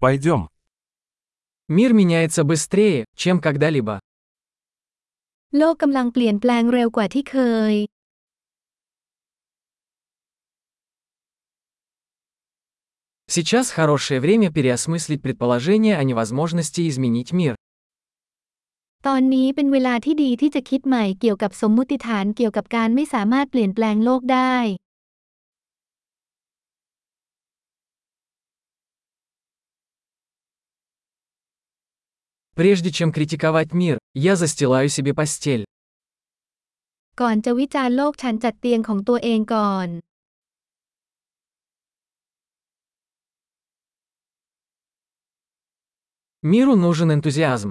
Пойдем. Мир меняется быстрее, чем когда-либо. โลกกำลังเปลี่ยนแปลงเร็วกว่าที่เคย Сейчас хорошее время переосмыслить предположение о невозможности изменить мир. ตอนนี้เป็นเวลาที่ดีที่จะคิดใหม่เกี่ยวกับสมมุติฐานเกี่ยวกับการไม่สามารถเปลี่ยนแปลงโลกได้ Прежде чем критиковать мир, я застилаю себе постель. ก่อนจะวิจารณ์โลกฉันจัดเตียงของตัวเองก่อน Миру нужен энтузиазм.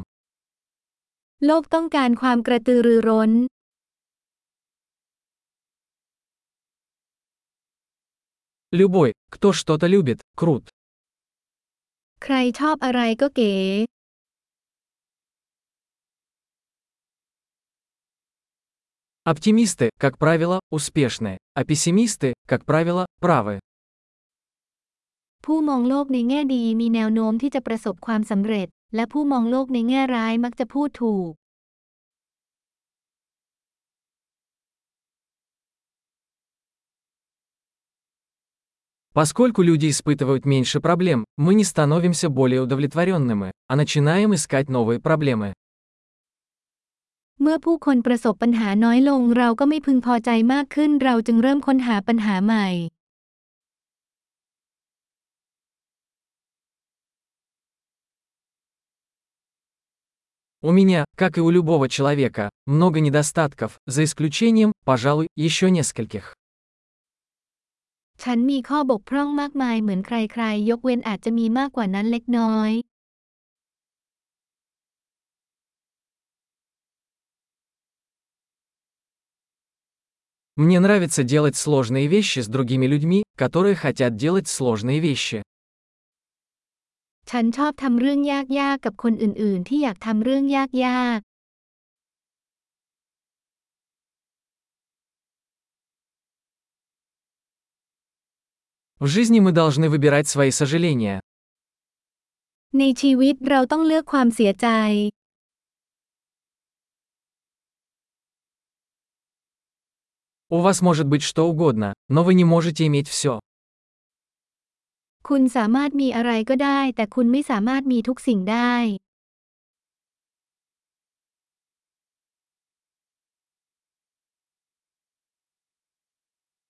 โลกต้องการความกระตือรือร้น Любой, кто что-то любит, крут. ใครชอบอะไรก็เก๋ Оптимисты, как правило, успешны, а пессимисты, как правило, правы. ผู้มองโลกในแง่ดีมีแนวโน้มที่จะประสบความสำเร็จ Поскольку люди испытывают меньше проблем, мы не становимся более удовлетворенными, а начинаем искать новые проблемы. เมื่อผู้คนประสบปัญหาน้อยลงเราก็ไม่พึงพอใจมากขึ้น เราจึงเริ่มค้นหาปัญหาใหม่ У меня, как и у любого человека, много недостатков, за исключением, пожалуй, еще нескольких. ฉันมีข้อบกพร่องมากมายเหมือนใครๆ ยกเว้นอาจจะมีมากกว่านั้นเล็กน้อย Мне нравится делать сложные вещи с другими людьми, которые хотят делать сложные вещи. ฉันชอบทำเรื่องยากๆ กับคนอื่นๆ ที่อยากทำเรื่องยาก В жизни мы должны выбирать свои сожаления. ๆ ในชีวิตเราต้องเลือกความเสียใจ У вас может быть что угодно, но вы не можете иметь все. คุณสามารถมีอะไรก็ได้ แต่คุณไม่สามารถมีทุกสิ่งได้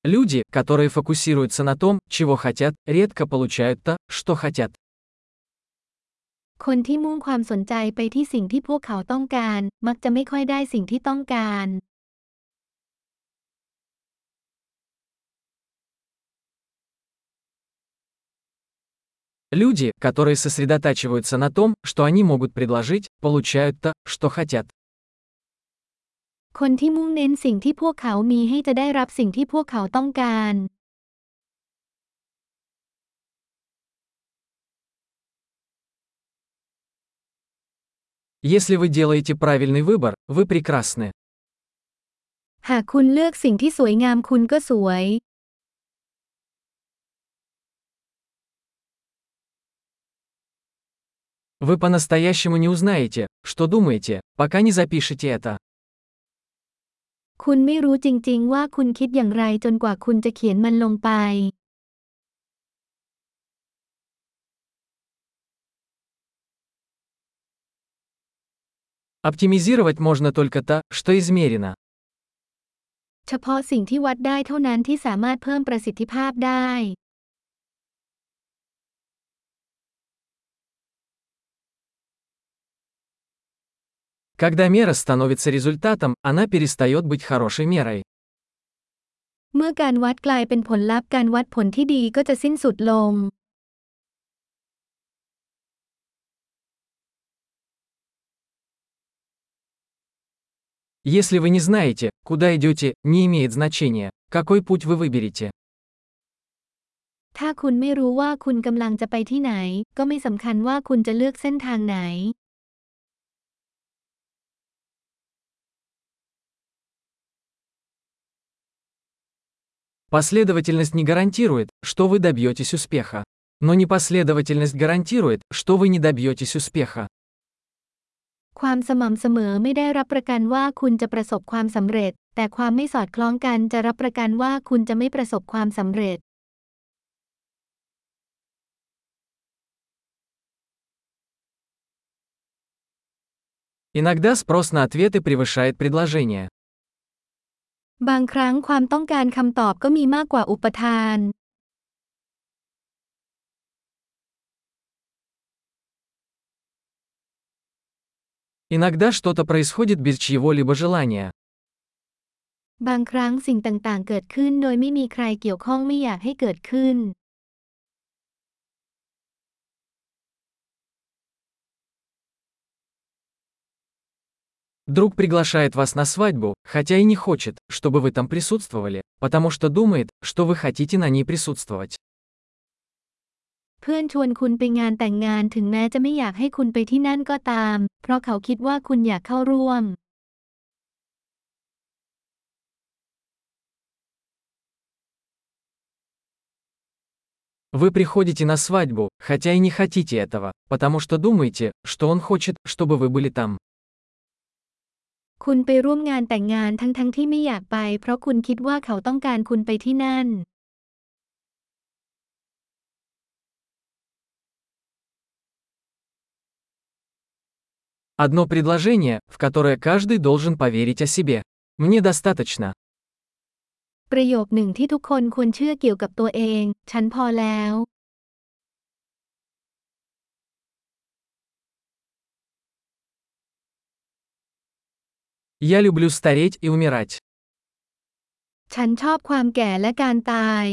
Люди, которые фокусируются на том, чего хотят, редко получают то, что хотят. คนที่มุ่งความสนใจไปที่สิ่งที่พวกเขาต้องการ มักจะไม่ค่อยได้สิ่งที่ต้องการ Люди, которые сосредотачиваются на том, что они могут предложить, получают то, что хотят. คนที่มุ่งเน้นสิ่งที่พวกเขามีให้จะได้รับสิ่งที่พวกเขาต้องการ Если вы делаете правильный выбор, вы прекрасны. หากคุณเลือกสิ่งที่สวยงามคุณก็สวย Вы по-настоящему не узнаете, что думаете, пока не запишете это. คุณไม่รู้จริงๆ ว่าคุณคิดอย่างไรจนกว่าคุณจะเขียนมันลงไป Оптимизировать можно только то, что измерено. เฉพาะสิ่งที่วัดได้เท่านั้นที่สามารถเพิ่มประสิทธิภาพได้ Когда мера становится результатом, она перестает быть хорошей мерой. เมื่อการวัดกลายเป็นผลลัพธ์การวัดผลที่ดีก็จะสิ้นสุดลง Если вы не знаете, куда идете, не имеет значения, какой путь вы выберете. ถ้าคุณไม่รู้ว่าคุณกำลังจะไปที่ไหน ก็ไม่สำคัญว่าคุณจะเลือกเส้นทางไหน Последовательность не гарантирует, что вы добьетесь успеха. Но непоследовательность гарантирует, что вы не добьетесь успеха. ความสม่ำเสมอไม่ได้รับประกันว่าคุณจะประสบความสำเร็จ แต่ความไม่สอดคล้องกันจะรับประกันว่าคุณจะไม่ประสบความสำเร็จ Иногда спрос на ответы превышает предложение. บางครั้งความต้องการคำตอบก็มีมากกว่าอุปทาน Иногда что-то происходит без чьего-либо желания. บางครั้งสิ่งต่างๆ เกิดขึ้นโดยไม่มีใครเกี่ยวข้องไม่อยากให้เกิดขึ้น Друг приглашает вас на свадьбу, хотя и не хочет, чтобы вы там присутствовали, потому что думает, что вы хотите на ней присутствовать. เพื่อนชวนคุณไปงานแต่งงานถึงแม้จะไม่อยากให้คุณไปที่นั่นก็ตาม เพราะเขาคิดว่าคุณอยากเข้าร่วม Вы приходите на свадьбу, хотя и не хотите этого, потому что думаете, что он хочет, чтобы вы были там. คุณไปร่วมงานแต่งงานทั้งๆทที่ไม่อยากไป เพราะคุณคิดว่าเขาต้องการคุณไปที่นั่น Одно предложение, в которое каждый должен поверить о себе. Мне достаточно. ประโยคหนึ่งที่ทุกคนควรเชื่อเกี่ยวกับตัวเอง ฉันพอแล้ว Я люблю стареть и умирать. ฉันชอบความแก่และการตาย